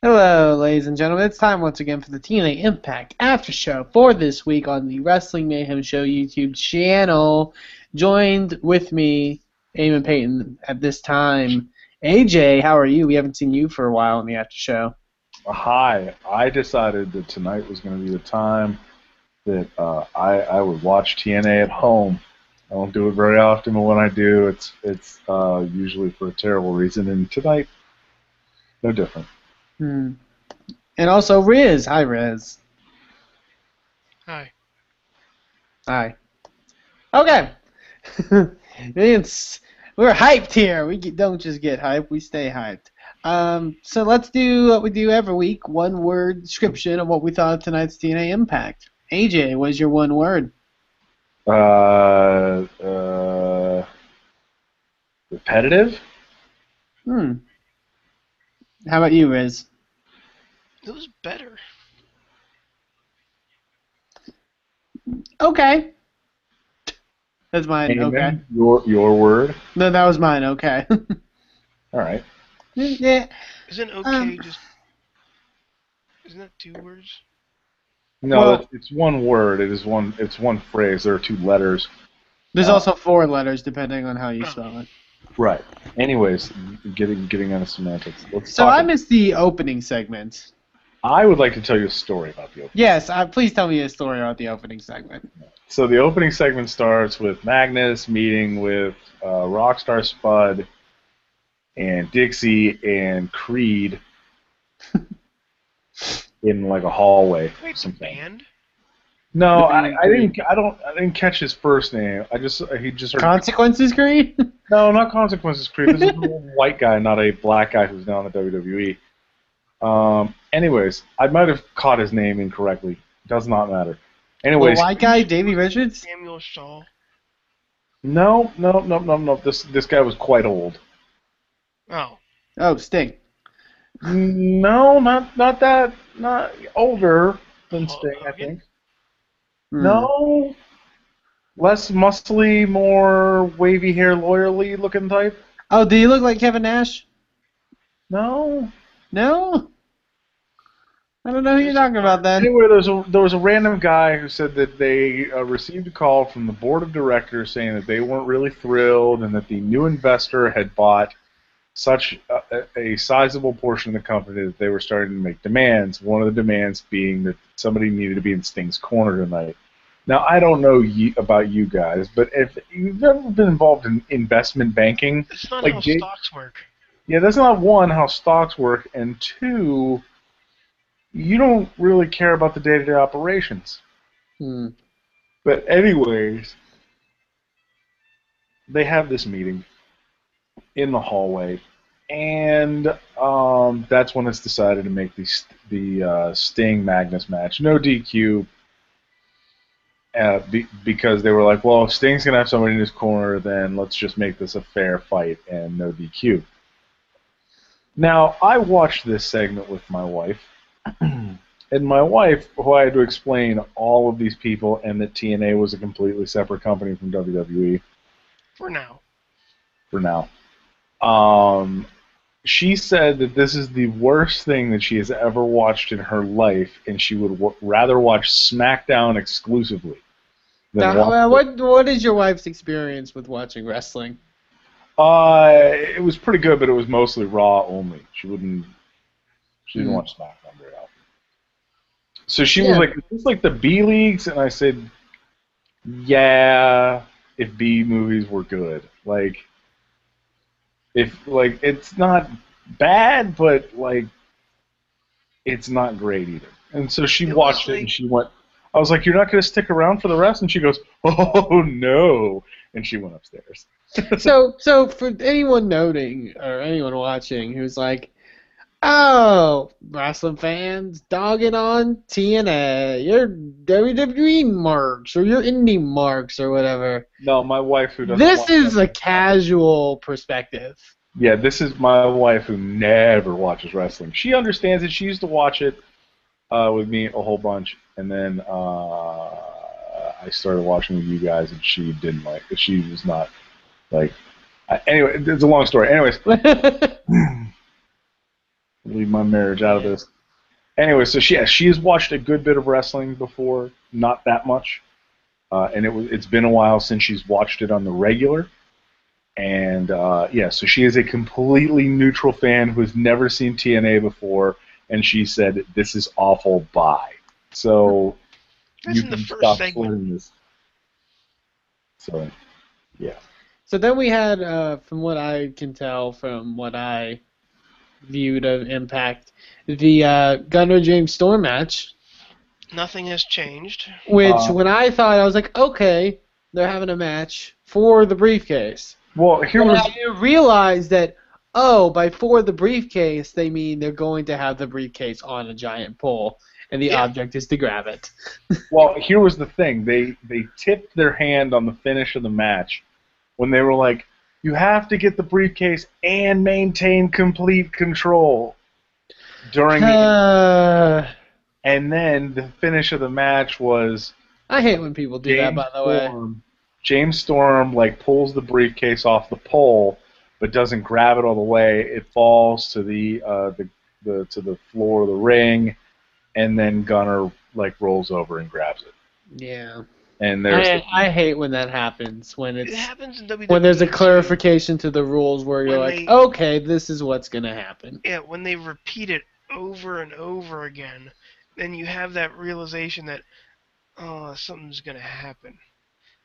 Hello, ladies and gentlemen. It's time once again for the TNA Impact After Show for this week on the Wrestling Mayhem Show YouTube channel. Joined with me, Eamon Payton, at this time. AJ, how are you? We haven't seen you for a while in the After Show. Hi. I decided that tonight was going to be the time that uh, I, I would watch TNA at home. I don't do it very often, but when I do, it's it's uh, usually for a terrible reason. And tonight, no different. Hmm. And also Riz. Hi, Riz. Hi. Hi. Okay. it's we're hyped here. We get, don't just get hyped. We stay hyped. Um, so let's do what we do every week. One word description of what we thought of tonight's TNA Impact. AJ, what is your one word? Uh, uh, repetitive. Hmm. How about you, Riz? It was better. Okay. That's mine. Eamon, Okay. Your your word. No, that was mine. Okay. All right. yeah. Isn't okay Um, just. Isn't that two words? No, Well- it's, it's one word. It is one. It's one phrase. There are two letters. There's Uh, also four letters depending on how you Oh. spell it. Right. Anyways, getting getting into semantics. Let's So I missed the opening segment. I would like to tell you a story about the opening. Yes, uh, please tell me a story about the opening segment. So the opening segment starts with Magnus meeting with uh, Rockstar Spud and Dixie and Creed in like a hallway. Wait, the something. band? No, I, I didn't. I don't. I didn't catch his first name. I just he just heard. Consequences, Creed? no, not consequences. Creed. This is a white guy, not a black guy who's now in the WWE. Um. Anyways, I might have caught his name incorrectly. Does not matter. the Anyways, white guy, Davey Richards? Samuel Shaw. no, no, no, no, no. This this guy was quite old. Oh. Oh, Sting. No, not not that. Not older than Hulk Sting, I think. Hmm. No. Less muscly, more wavy hair, lawyerly looking type. Oh, do you look like Kevin Nash? No. No? I don't know who you're talking about then. Anyway, there was a there was a random guy who said that they uh, received a call from the board of directors saying that they weren't really thrilled and that the new investor had bought such a, a sizable portion of the company that they were starting to make demands. One of the demands being that somebody needed to be in Sting's corner tonight. Now I don't know you, about you guys, but if you've ever been involved in investment banking, That's not Like how Jake- stocks work. Yeah, that's not one how stocks work, and two, you don't really care about the day-to-day operations. Hmm. But anyways, they have this meeting in the hallway, and um, that's when it's decided to make the st- the uh, Sting Magnus match. No DQ. Uh, be, because they were like, well, if Sting's gonna have somebody in his corner, then let's just make this a fair fight and no DQ. Now, I watched this segment with my wife, and my wife, who I had to explain all of these people and that TNA was a completely separate company from WWE For now. for now, um, she said that this is the worst thing that she has ever watched in her life, and she would w- rather watch SmackDown exclusively. Now, watch uh, what what is your wife's experience with watching wrestling? Uh, it was pretty good, but it was mostly Raw only. She wouldn't. She didn't Hmm. watch SmackDown very often. So she Yeah. was like, "Is this like the B leagues?" And I said, "Yeah, if B movies were good, like, if like it's not bad, but like, it's not great either." And so she It watched it, and she went. I was like, "You're not going to stick around for the rest?" And she goes, "Oh no!" And she went upstairs. so so for anyone noting or anyone watching who's like, oh, wrestling fans dogging on TNA, your WWE marks or your indie marks or whatever. No, my wife who doesn't. This is a casual perspective. Yeah, this is my wife who never watches wrestling. She understands it. She used to watch it uh, with me a whole bunch, and then uh, I started watching with you guys, and she didn't like. it. She was not like. I, anyway, it's a long story. Anyways, leave my marriage out of this. Anyway, so she yeah, she has watched a good bit of wrestling before, not that much, uh, and it was it's been a while since she's watched it on the regular. And uh, yeah, so she is a completely neutral fan who has never seen TNA before, and she said this is awful. Bye. So That's you in the can first stop segment. this. So yeah, So then we had, uh, from what I can tell, from what I viewed of Impact, the uh, Gunner James Storm match, Nothing has changed. which Uh, when I thought I was like, okay, they're having a match for the briefcase. well here But was I didn't realize that, oh, by for the briefcase, they mean they're going to have the briefcase on a giant pole, and the Yeah. object is to grab it. Well, here was the thing. They they tipped their hand on the finish of the match when they were like, "You have to get the briefcase and maintain complete control." During the, Uh, and then the finish of the match was I hate when people do that, James by the way. Storm. James Storm like pulls the briefcase off the pole, but doesn't grab it all the way. It falls to the uh, the, the to the floor of the ring, and then Gunner like rolls over and grabs it. Yeah. And there's I, I hate when that happens when it's It happens in WWE. when there's a clarification to the rules where you're like, they- okay, this is what's gonna happen. Yeah, when they repeat it over and over again, then you have that realization that oh, something's gonna happen.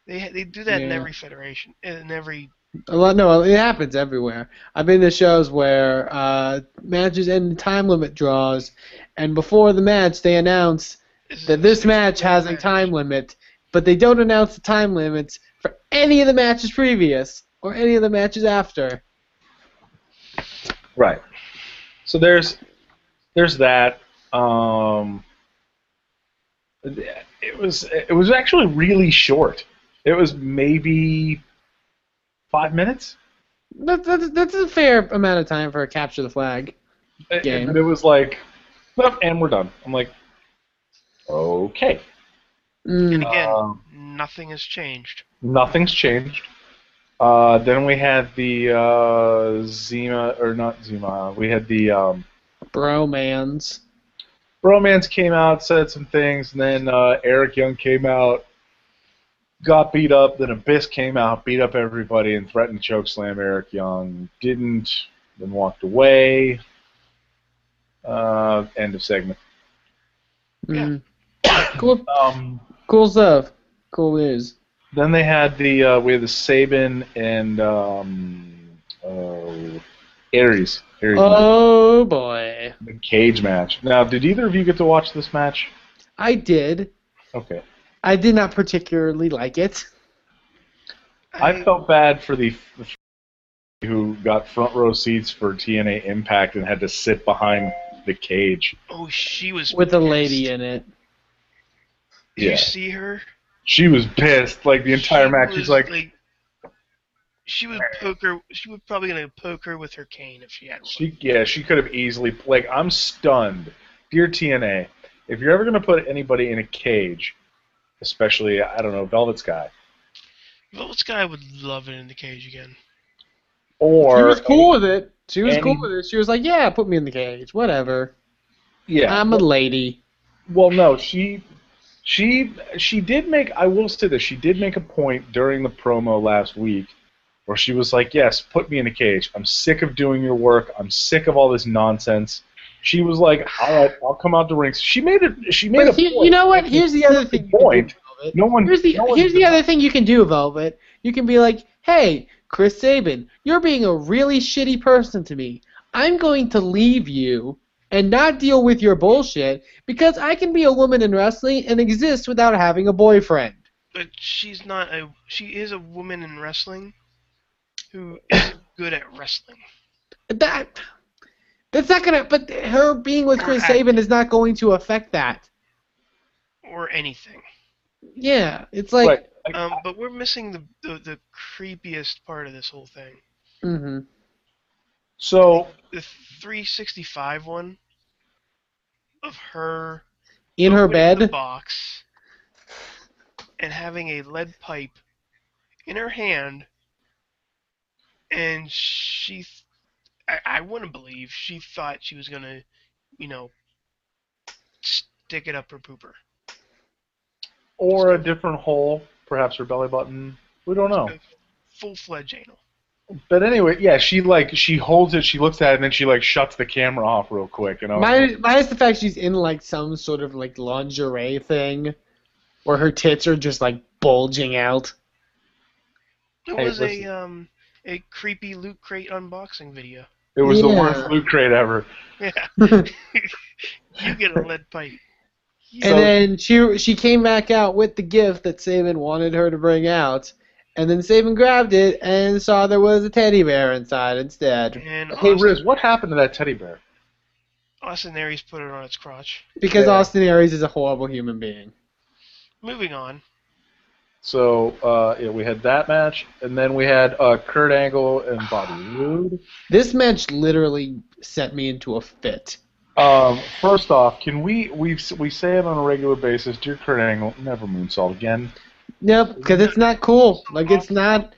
They they do that in every federation, in every A lot, no, it happens everywhere. I've been to shows where uh, matches end in time limit draws, and before the match they announce is that this match has a time limit, but they don't announce the time limits for any of the matches previous or any of the matches after. Right. So there's there's that. Um, it was it was actually really short. It was maybe five minutes. That, that, that's a fair amount of time for a capture the flag. Game. But it was like, and we're done. I'm like, okay. Mm. And again, Um, nothing has changed. Nothing's changed. Uh, then we had the uh, Zema or not Zema. We had the um, Bromans. Romance came out, said some things, and then uh, Eric Young came out, got beat up. Then Abyss came out, beat up everybody, and threatened to chokeslam Eric Young. Didn't, then walked away. Uh, end of segment. Mm. cool, Um, cool stuff. Cool news. then they had the uh, we had the Sabin and um, uh, Aries. Aries Oh boy, the cage match. Now, did either of you get to watch this match? I did. Okay. I did not particularly like it. I felt bad for the, the who got front row seats for TNA Impact and had to sit behind the cage. Oh, she was with a lady in it. Did Yeah. you see her? She was pissed like the entire She match. was, She's like, she would poke her. She was probably gonna poke her with her cane if she had one. she yeah, she could have easily like I'm stunned, dear TNA. If you're ever gonna put anybody in a cage, especially I don't know Velvet Sky Velvet Sky would love it in the cage again. or she was cool with it. She was any- cool with it. She was like, "Yeah, put me in the cage, whatever. yeah, I'm a lady." Well, no, she she she did make I will say this, she did make a point during the promo last week where she was like, "Yes, put me in a cage. I'm sick of doing your work. I'm sick of all this nonsense." She was like, "All right, I'll come out the rings." She made it she made But a he- point. you know what? Here's the other thing. Point. do, No one Here's the no here's the other thing you can do, Velvet. You can be like, "Hey, Chris Sabin, you're being a really shitty person to me. I'm going to leave you and not deal with your bullshit because I can be a woman in wrestling and exist without having a boyfriend." But she's not a. She is a woman in wrestling who isn't good at wrestling. That that's not gonna. But her being with Chris acting. Sabin is not going to affect that. or anything. Yeah, it's like. Right. Um, but we're missing the, the the creepiest part of this whole thing. hmm so The 365 one of her In her opening the bed. box and having a lead pipe in her hand, and she, I, I wouldn't believe she thought she was gonna, you know, stick it up her pooper. Or a different hole, perhaps her belly button. We don't know. Full fledged anal. But anyway, yeah, she like she holds it, she looks at it, and then she like shuts the camera off real quick. You know. Minus, minus the fact she's in like some sort of like lingerie thing, where her tits are just like bulging out. It Hey, was a um a creepy loot crate unboxing video. it was the worst loot crate ever. Yeah, you get a lead pipe. So- then she she came back out with the gift that Sabin wanted her to bring out, and then Sabin grabbed it and saw there was a teddy bear inside instead. And Hey Austin, Riz, what happened to that teddy bear? Austin Aries put it on its crotch. Because Yeah. Austin Aries is a horrible human being. Moving on. So uh, yeah, we had that match, and then we had uh, Kurt Angle and Bobby Roode. This match literally sent me into a fit. Um, first off, can we we we say it on a regular basis? Dear Kurt Angle, never moonsault again. Nope, because it's not cool. Like it's not.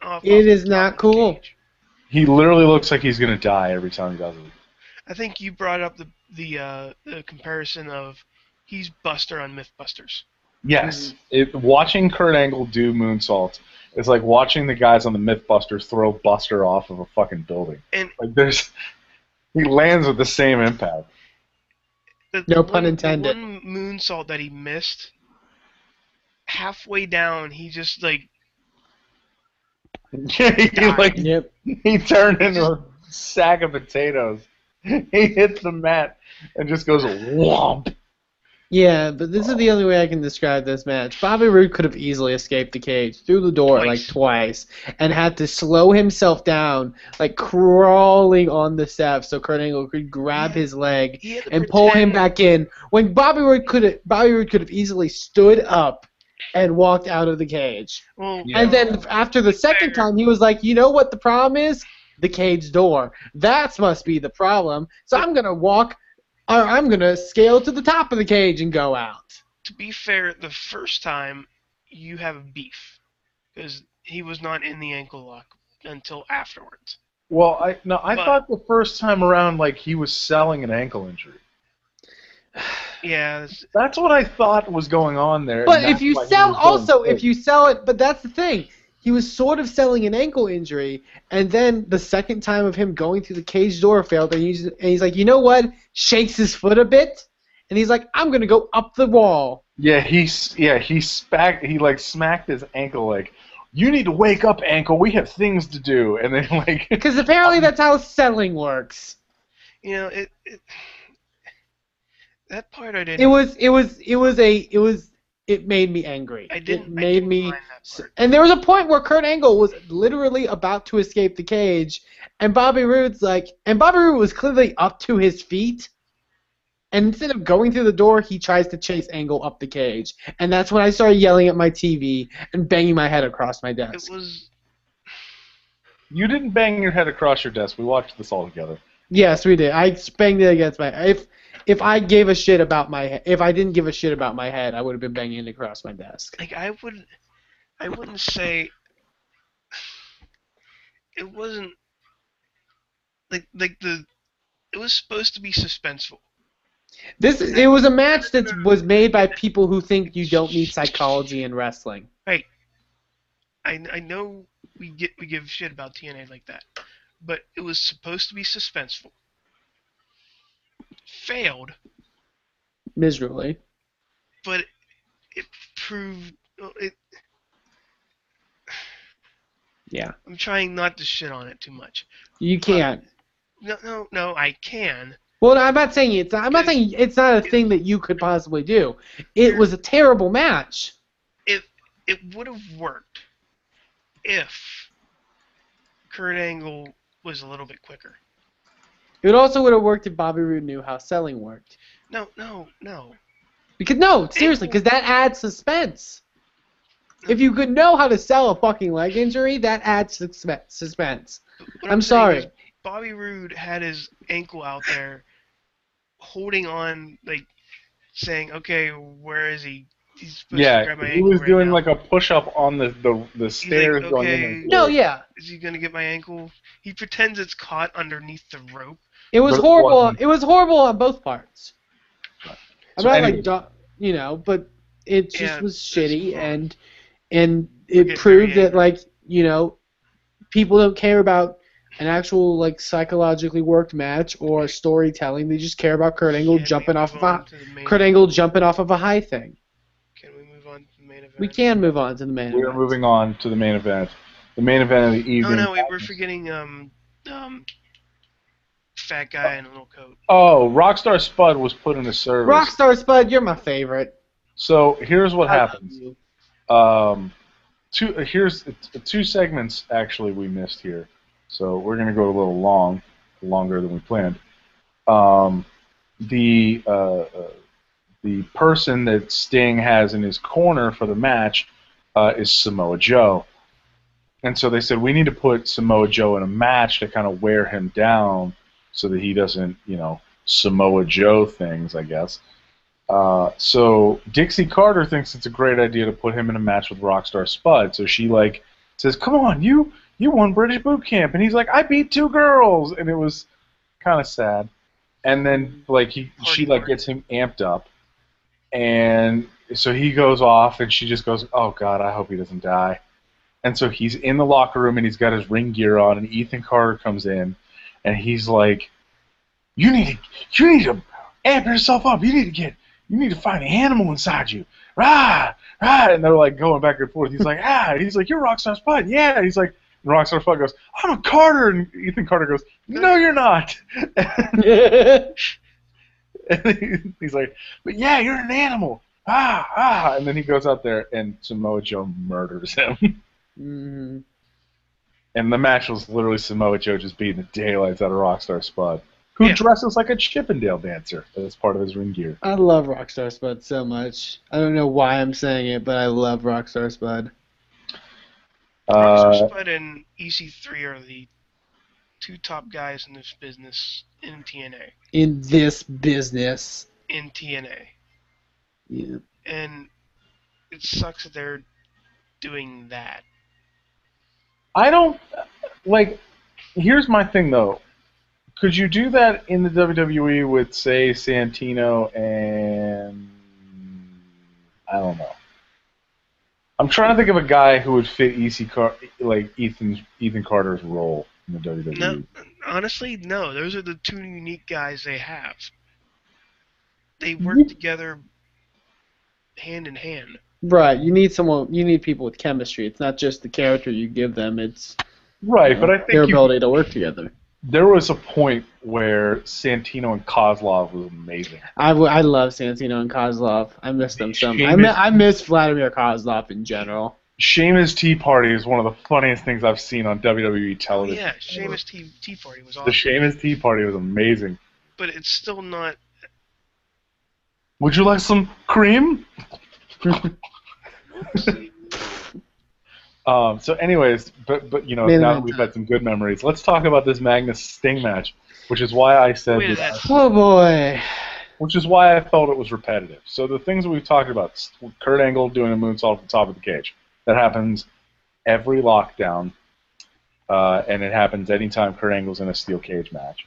Off- It off is the not top of the cool. He literally looks like he's gonna die every time he does it. I think you brought up the the uh, the comparison of he's Buster on MythBusters. Yes, it, watching Kurt Angle do moonsaults is like watching the guys on the MythBusters throw Buster off of a fucking building. And Like there's, he lands with the same impact. the, No pun one, intended. The one moonsault that he missed, halfway down, he just like Yeah, he Died. like Yep. he turned into a sack of potatoes. He hits the mat and just goes whomp. Yeah, but this is the only way I can describe this match. Bobby Roode could have easily escaped the cage through the door like Twice. twice and had to slow himself down, like crawling on the steps so Kurt Angle could grab his leg he had to and pull him back in. When Bobby Roode could have, Bobby Roode could have easily stood up and walked out of the cage. Well, Yeah. And then after the second time, he was like, "You know what the problem is? The cage door. That must be the problem. So I'm gonna walk, or I'm gonna scale to the top of the cage and go out." to be fair, the first time you have a beef because he was not in the ankle lock until afterwards. Well, I no, I But- thought the first time around like he was selling an ankle injury. Yeah, it's- That's what I thought was going on there. But if you that's why he sell, was going also if you sell it, but that's the thing. He was sort of selling an ankle injury, and then the second time of him going through the cage door failed, and he's, and he's like, you know what? Shakes his foot a bit, and he's like, I'm gonna go up the wall. yeah, he's yeah he spacked he like smacked his ankle like you need to wake up ankle we have things to do and then like Because apparently um, that's how selling works. you know it, it. That part I didn't. It was it was it was a it was it made me angry. I didn't. It I made didn't me mind that part. and there was a point where Kurt Angle was literally about to escape the cage, and Bobby Roode's like, and Bobby Roode was clearly up to his feet, and instead of going through the door, he tries to chase Angle up the cage, and that's when I started yelling at my TV and banging my head across my desk. It desk. was. you didn't bang your head across your desk we watched this all together Yes, we did. I banged it against my if. If I gave a shit about my if I didn't give a shit about my head, I would have been banging it across my desk. like I would I wouldn't say it wasn't like like the it was supposed to be suspenseful. This it was a match that was made by people who think you don't need psychology in wrestling. Right. I I know we get we give shit about TNA like that, but it was supposed to be suspenseful. Failed, Miserably. but it proved it. Yeah. I'm trying not to shit on it too much. You can't. No, no, no. I can. Well, I'm not saying it's. I'm not saying it's not a thing that you could possibly do. It was a terrible match. it it would have worked if Kurt Angle was a little bit quicker. It also would have worked if Bobby Roode knew how selling worked. No, no, no. Because no, seriously, because that adds suspense. If you could know how to sell a fucking leg injury, that adds suspe- suspense. What I'm saying sorry. Bobby Roode had his ankle out there, holding on, like saying, "Okay, where is he? he's supposed to Yeah, grab my he was right doing now. like a push up on the the, the stairs going in. okay. No, yeah. Is he gonna get my ankle? He pretends it's caught underneath the rope. It was horrible. wasn't. It was horrible on both parts. I'm So not anyway. like, you know, but it just Yeah, was shitty, fine. and and We're it proved that like you know, people don't care about an actual like psychologically worked match or storytelling. They just care about Kurt Angle Can jumping off of a to the main Kurt Angle jumping off of a high thing. Can we move on to the main event? We can move on to the main. We are moving on to the main event. The main event of the evening. Oh no, wait, we're forgetting um um fat guy in a little coat. Oh, Rockstar Spud was put into service. Rockstar Spud, you're my favorite. So here's what I happens. Um, two here's two segments actually we missed here, so we're gonna go a little long, longer than we planned. Um, the uh, uh, the person that Sting has in his corner for the match uh, is Samoa Joe, and so they said we need to put Samoa Joe in a match to kind of wear him down so that he doesn't, you know, Samoa Joe things, I guess. Uh, so Dixie Carter thinks it's a great idea to put him in a match with Rockstar Spud. So she like says, "Come on, you you won British boot camp," and he's like, "I beat two girls," and it was kind of sad. And then like he she like gets him amped up, and so he goes off, and she just goes, "Oh God, I hope he doesn't die." And so he's in the locker room, and he's got his ring gear on, and Ethan Carter comes in, and he's like, "You need to you need to amp yourself up. You need to get you need to find the animal inside you. Rah, rah. And they're like going back and forth. He's like, ah. He's like, you're Rockstar Spud. Yeah. He's like, and Rockstar Spud goes, I'm a Carter. And Ethan Carter goes, no, you're not. and he- he's like, but yeah, you're an animal. Ah, ah. And then he goes out there and Samoa Joe murders him. Mhm. And the match was literally Samoa Joe just beating the daylights out of Rockstar Spud, who Yeah. dresses like a Chippendale dancer as part of his ring gear. I love Rockstar Spud so much. I don't know why I'm saying it, but I love Rockstar Spud. Uh, Spud and EC3 are the two top guys in this business in TNA. In this business. In TNA. Yeah. And it sucks that they're doing that. I don't like. Here's my thing though. Could you do that in the WWE with say Santino and I don't know. I'm trying to think of a guy who would fit EC Car- like Ethan Ethan Carter's role in the. WWE. No, honestly, no. Those are the two unique guys they have. They work together hand in hand. Right. You need someone. You need people with chemistry. It's not just the character you give them. It's Right, but I their think you, ability to work together. there was a point where Santino and Kozlov was amazing. I, w- I love Santino and Kozlov. I miss them so much. I, Sheamus- mi- I miss Vladimir Kozlov in general. Sheamus Tea Party is one of the funniest things I've seen on WWE Oh, television. yeah, Sheamus Tea, Tea Party was The awesome. Sheamus Tea Party was amazing. but it's still not. Would you like some cream? Um, so, anyways, but but you know, Man, now that we've time. had some good memories, let's talk about this Magnus Sting match, which is why I said Oh, yeah, this, that's- Oh boy. which is why I felt it was repetitive. So the things that we've talked about, Kurt Angle doing a moonsault at the top of the cage, that happens every lockdown, uh, and it happens anytime Kurt Angle's in a steel cage match.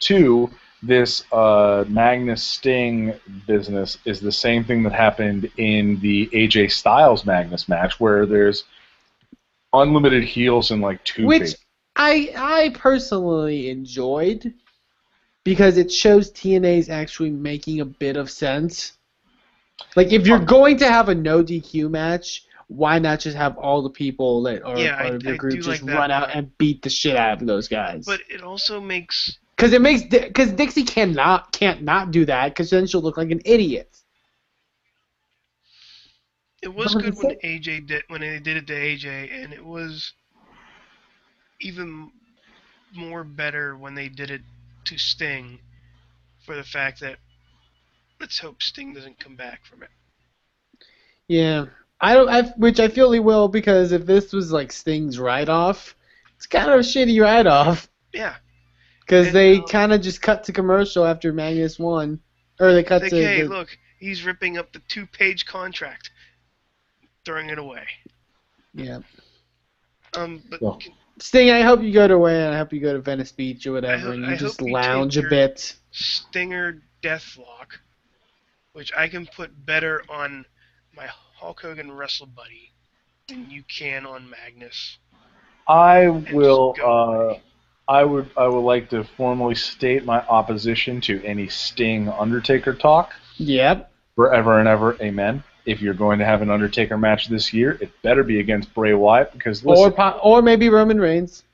Two, this uh, Magnus Sting business is the same thing that happened in the AJ Styles Magnus match, where there's unlimited heels and like two. Which faces. I I personally enjoyed because it shows TNA's actually making a bit of sense. Like if you're going to have a no DQ match, why not just have all the people that are Yeah, part I- of your I group just like run out and beat the shit out of those guys? But it also makes. Because it makes because Dixie cannot can't not do that because then she'll look like an idiot. It was What was good it when AJ did when they did it to AJ, and it was even more better when they did it to Sting, for the fact that let's hope Sting doesn't come back from it. Yeah, I don't. I, which I feel he will because if this was like Sting's write off, it's kind of a shitty write off. Yeah, Because And, they um, kind of just cut to commercial after Magnus won, or they cut like to. hey, the- look, He's ripping up the two-page contract, throwing it away. Yeah. Um, but Well, Sting, I hope you go to where I hope you go to Venice Beach or whatever, ho- and I you just hope you lounge a bit. Stinger Deathlock, which I can put better on my Hulk Hogan Wrestle Buddy than you can on Magnus. I just will. I would. I would like to formally state my opposition to any Sting Undertaker talk. Yep. Forever and ever, amen. If you're going to have an Undertaker match this year, it better be against Bray Wyatt because listen, Or po- or maybe Roman Reigns.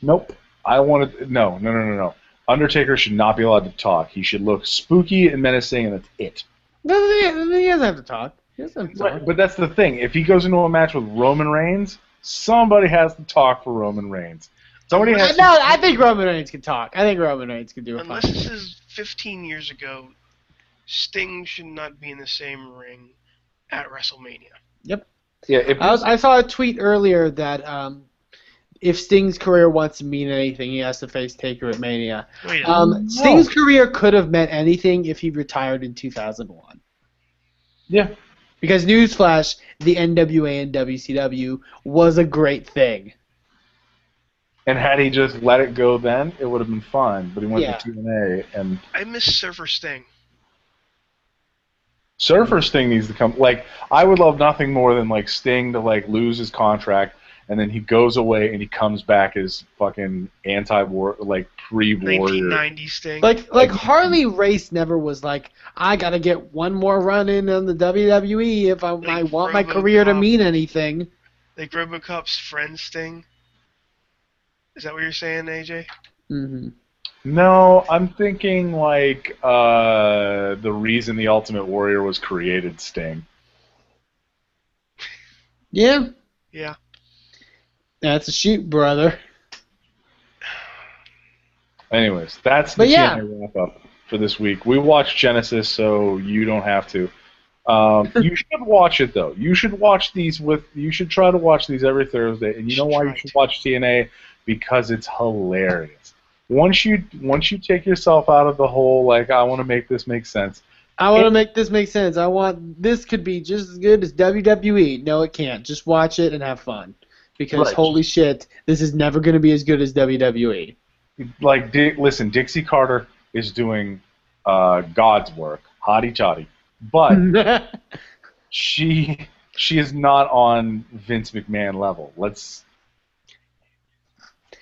Nope. I wanted no, no, no, no, no. Undertaker should not be allowed to talk. He should look spooky and menacing, and that's it. No, he doesn't have to talk. He doesn't have to talk. Right, but that's the thing. If he goes into a match with Roman Reigns, somebody has to talk for Roman Reigns. Somebody has. no, to, I think Roman Reigns can talk. I think Roman Reigns can do it. Unless this is 15 years ago, Sting should not be in the same ring at WrestleMania. Yep. Yeah. If I, was, I saw a tweet earlier that um, if Sting's career wants to mean anything, he has to face Taker at Mania. Wait, a Um, No. Sting's career could have meant anything if he retired in 2001. yeah. Because newsflash, the NWA and WCW was a great thing. And had he just let it go then, it would have been fine. But he went Yeah. to TNA, and I miss Surfer Sting. Surfer Sting needs to come. Like, I would love nothing more than like Sting to like lose his contract, and then he goes away and he comes back as fucking anti-war, like pre-warrior. 1990 Sting. Like like Harley Race never was like I gotta get one more run in on the WWE if I, I Like want my career to mean anything. like RoboCop's friend Sting. Is that what you're saying, AJ? hmm No, I'm thinking like uh, the reason the Ultimate Warrior was created, Sting. Yeah, Yeah. that's a shoot, brother. Anyways, that's the But yeah. TNA wrap up for this week. We watched Genesis, so you don't have to. Um, you should watch it though. You should watch these with. You should try to watch these every Thursday, and you know why you should watch TNA because it's hilarious. Once you once you take yourself out of the whole like I want to make this make sense. I want to make this make sense. I want this could be just as good as WWE. No, it can't. Just watch it and have fun. Because Right. holy shit, this is never going to be as good as. WWE. Like, listen, Dixie Carter is doing uh, God's work, hotty toddy, but she she is not on Vince McMahon level. Let's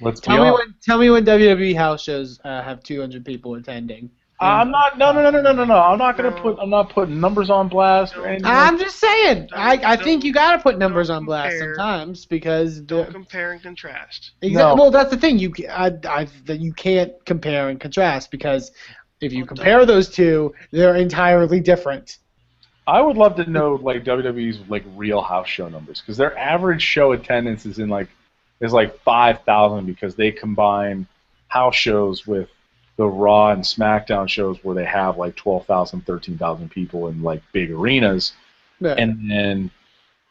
let's tell me honest. when tell me when WWE house shows uh, have 200 people attending. I'm not. No, no, no, no, no, no, no. I'm not gonna put. I'm not putting numbers on blast or anything. I'm just saying. I, I think you got to put numbers on blast compare. sometimes because Don't the, compare and contrast. Exactly. No. Well, that's the thing. You I, I, that you can't compare and contrast because if you Well, compare those two, they're entirely different. I would love to know like WWE's like real house show numbers because their average show attendance is in like is like five thousand because they combine house shows with the Raw and SmackDown shows where they have like 12,000, 13,000 people in like big arenas, Yeah. and then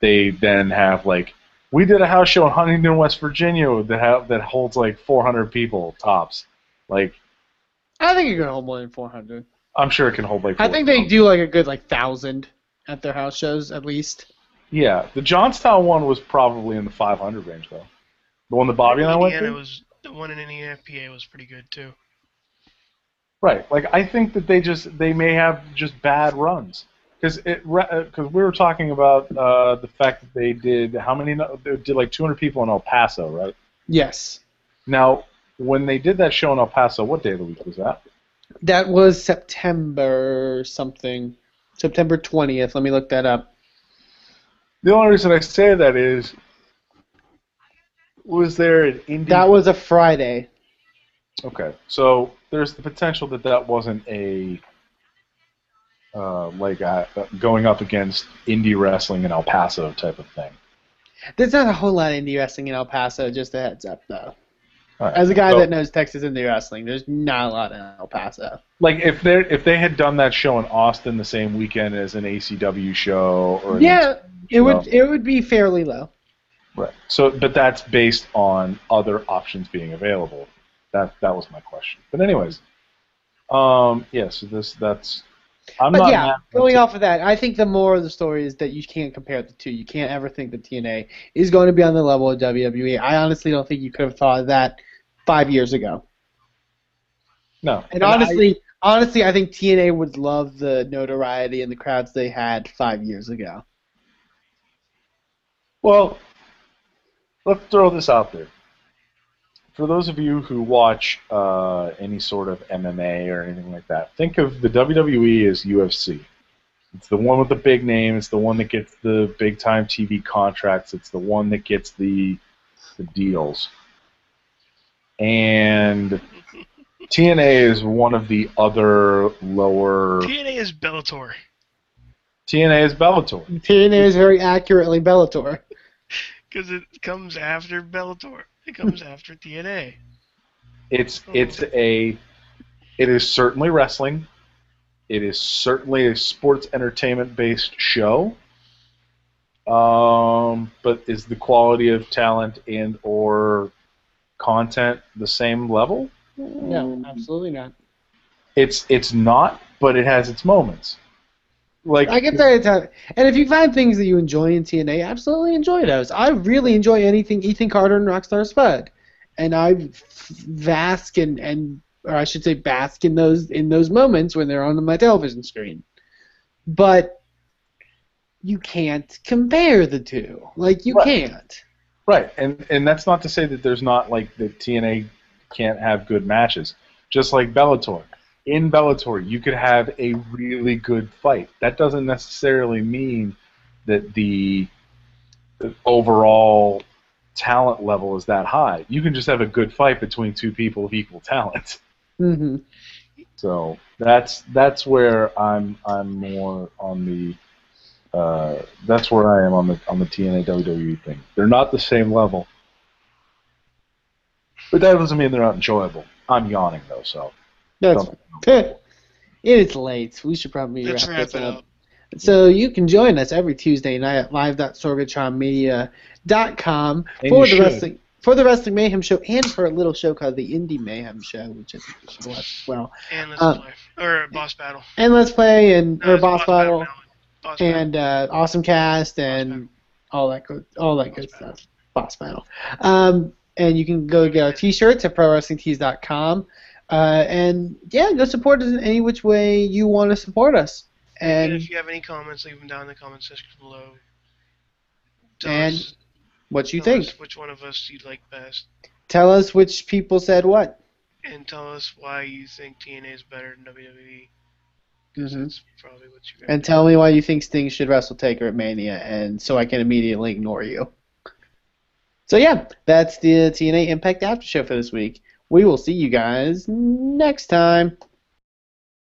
they then have like we did a house show in Huntington, West Virginia that have that holds like 400 people tops. Like I think you're gonna hold more than 400. I'm sure it can hold like. I think they do like a good like thousand at their house shows at least. Yeah, the Johnstown one was probably in the 500 range though. The one that Bobby and I went Indiana to. was the one in Indiana, PA was pretty good too. Right. Like I think that they just they may have just bad runs because it because we were talking about uh, the fact that they did how many they did like 200 people in El Paso, right? Yes, Now when they did that show in El Paso, what day of the week was that? that was September something. September 20th. Let me look that up. The only reason I say that is was there an indie That was a Friday. Okay, so there's the potential that that wasn't a uh, like a, going up against indie wrestling in El Paso type of thing. There's not a whole lot of indie wrestling in El Paso. Just a heads up, though. Right. As a guy So, that knows Texas indie wrestling, there's not a lot in El Paso. like if they if they had done that show in Austin the same weekend as an ACW show or Yeah, it would it would be fairly low. Right. So, but that's based on other options being available. That that was my question. But anyways, um, yeah. So this that's I'm But not yeah, going off of that, I think the moral of the story is that you can't compare the two. You can't ever think that TNA is going to be on the level of WWE. I honestly don't think you could have thought of that five years ago. no. And I- honestly, honestly, I think TNA would love the notoriety and the crowds they had five years ago. Well, let's throw this out there. For those of you who watch uh, any sort of MMA or anything like that, think of the WWE as UFC. It's the one with the big name. It's the one that gets the big time TV contracts. It's the one that gets the the deals. And TNA is one of the other lower. TNA is Bellator TNA is Bellator. TNA is very accurately Bellator. because it comes after Bellator. It comes after TNA. It's it's a it is certainly wrestling. It is certainly a sports entertainment based show. Um, but is the quality of talent and or content the same level? No, absolutely not. It's it's not, but it has its moments. Like I can tell you, that- and if you find things that you enjoy in TNA, absolutely enjoy those. I really enjoy anything Ethan Carter and Rockstar Spud, and I bask and and or I should say bask in those in those moments when they're on my television screen. But you can't compare the two. Like you Right. can't. Right, and and that's not to say that there's not like that TNA can't have good matches, just like Bellator. In Bellator, you could have a really good fight. That doesn't necessarily mean that the, the overall talent level is that high. You can just have a good fight between two people of equal talent. hmm So that's that's where I'm I'm more on the uh, that's where I am on the on the TNA WWE thing. They're not the same level, but that doesn't mean they're not enjoyable. I'm yawning though, so That's it is late. We should probably Let's wrap wrap this it up. up. So you can join us every Tuesday night at live.sorgatronmedia.com And for the should. wrestling for the Wrestling Mayhem show and for a little show called the Indie Mayhem show, which I think we should watch as well. And let's Uh, play or boss battle. And Let's Play and No, or it's Boss Battle now. Boss battle. and uh, Awesome Cast and all that good all that good stuff. Boss Battle. Um, and you can go get our t-shirts at prowrestlingtees.com. Uh, and yeah, go support us in any which way you want to support us. And And if you have any comments, leave them down in the comment section below. Tell And us, what you think. which one of us you'd like best, Tell us which people said what. and tell us why you think TNA is better than WWE. Mhm. That's probably what you. And tell me why you think Sting should wrestle Taker at Mania, and so I can immediately ignore you. So yeah, that's the TNA Impact After Show for this week. We will see you guys next time.